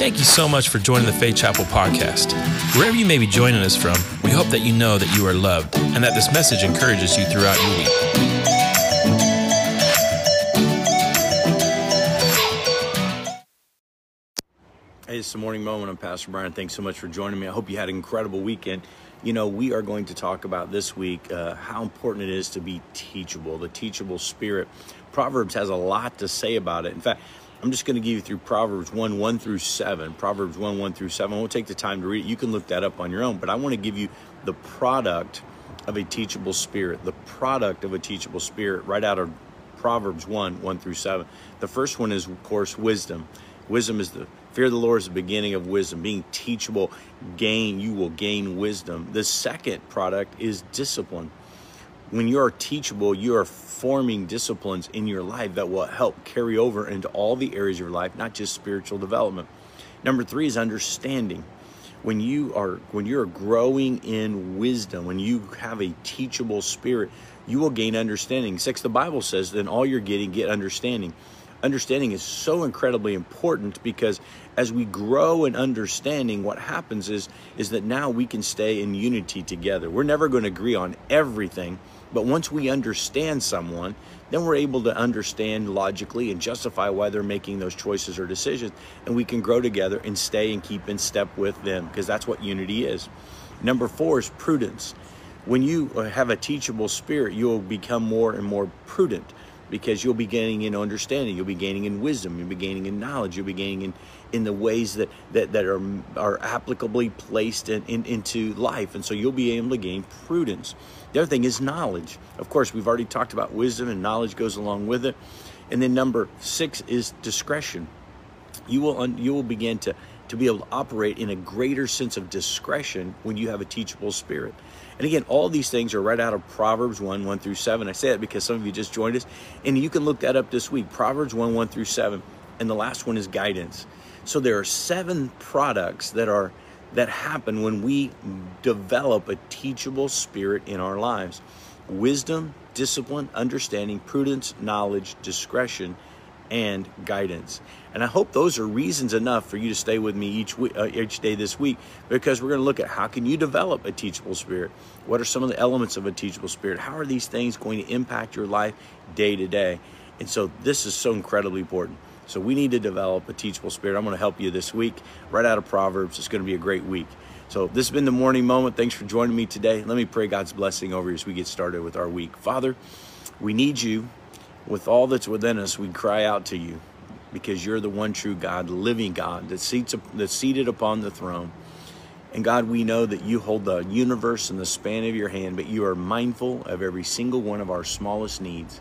Thank you so much for joining the Faith Chapel podcast. Wherever you may be joining us from, we hope that you know that you are loved and that this message encourages you throughout your week. Hey, it's the morning moment. I'm Pastor Brian. Thanks so much for joining me. I hope you had an incredible weekend. You know, we are going to talk about this week uh, how important it is to be teachable, the teachable spirit. Proverbs has a lot to say about it. In fact, I'm just going to give you through Proverbs 1 1 through 7. Proverbs 1 1 through 7. I won't take the time to read it. You can look that up on your own, but I want to give you the product of a teachable spirit, the product of a teachable spirit right out of Proverbs 1 1 through 7. The first one is, of course, wisdom. Wisdom is the fear of the Lord is the beginning of wisdom. Being teachable, gain, you will gain wisdom. The second product is discipline when you are teachable, you are forming disciplines in your life that will help carry over into all the areas of your life, not just spiritual development. Number three is understanding. When you are when you're growing in wisdom, when you have a teachable spirit, you will gain understanding. Six, the Bible says, then all you're getting, get understanding understanding is so incredibly important because as we grow in understanding what happens is is that now we can stay in unity together we're never going to agree on everything but once we understand someone then we're able to understand logically and justify why they're making those choices or decisions and we can grow together and stay and keep in step with them because that's what unity is. Number four is prudence. When you uh, have a teachable spirit you'll become more and more prudent because you'll be gaining in understanding, you'll be gaining in wisdom, you'll be gaining in knowledge, you'll be gaining in, in the ways that, that, that are, are applicably placed in, in, into life. And so you'll be able to gain prudence. The other thing is knowledge. Of course, we've already talked about wisdom, and knowledge goes along with it. And then number six is discretion. You will, you will begin to to be able to operate in a greater sense of discretion when you have a teachable spirit. And again, all these things are right out of Proverbs 1 1 through 7. I say it because some of you just joined us, and you can look that up this week Proverbs 1 1 through 7. And the last one is guidance. So there are seven products that are that happen when we develop a teachable spirit in our lives wisdom, discipline, understanding, prudence, knowledge, discretion, and guidance. And I hope those are reasons enough for you to stay with me each week, uh, each day this week, because we're going to look at how can you develop a teachable spirit. What are some of the elements of a teachable spirit? How are these things going to impact your life day to day? And so this is so incredibly important. So we need to develop a teachable spirit. I'm going to help you this week, right out of Proverbs. It's going to be a great week. So this has been the morning moment. Thanks for joining me today. Let me pray God's blessing over you as we get started with our week. Father, we need you with all that's within us, we cry out to you because you're the one true God, the living God that seats, that's seated upon the throne. And God, we know that you hold the universe in the span of your hand, but you are mindful of every single one of our smallest needs.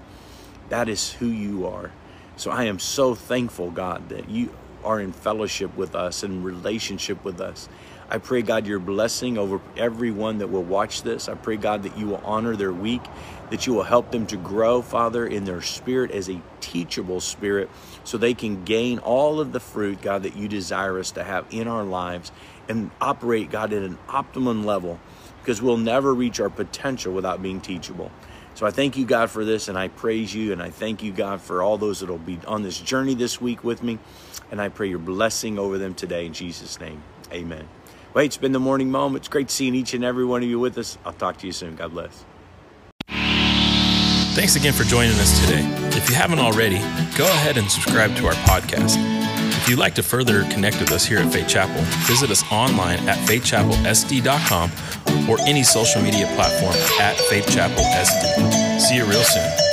That is who you are. So I am so thankful, God, that you are in fellowship with us and relationship with us. I pray, God, your blessing over everyone that will watch this. I pray, God, that you will honor their week, that you will help them to grow, Father, in their spirit as a teachable spirit so they can gain all of the fruit, God, that you desire us to have in our lives and operate, God, at an optimum level because we'll never reach our potential without being teachable. So I thank you, God, for this, and I praise you, and I thank you, God, for all those that will be on this journey this week with me. And I pray your blessing over them today in Jesus' name. Amen. Well, it's been the morning moment. It's great seeing each and every one of you with us. I'll talk to you soon. God bless. Thanks again for joining us today. If you haven't already, go ahead and subscribe to our podcast. If you'd like to further connect with us here at Faith Chapel, visit us online at faithchapelsd.com or any social media platform at faithchapelsd. See you real soon.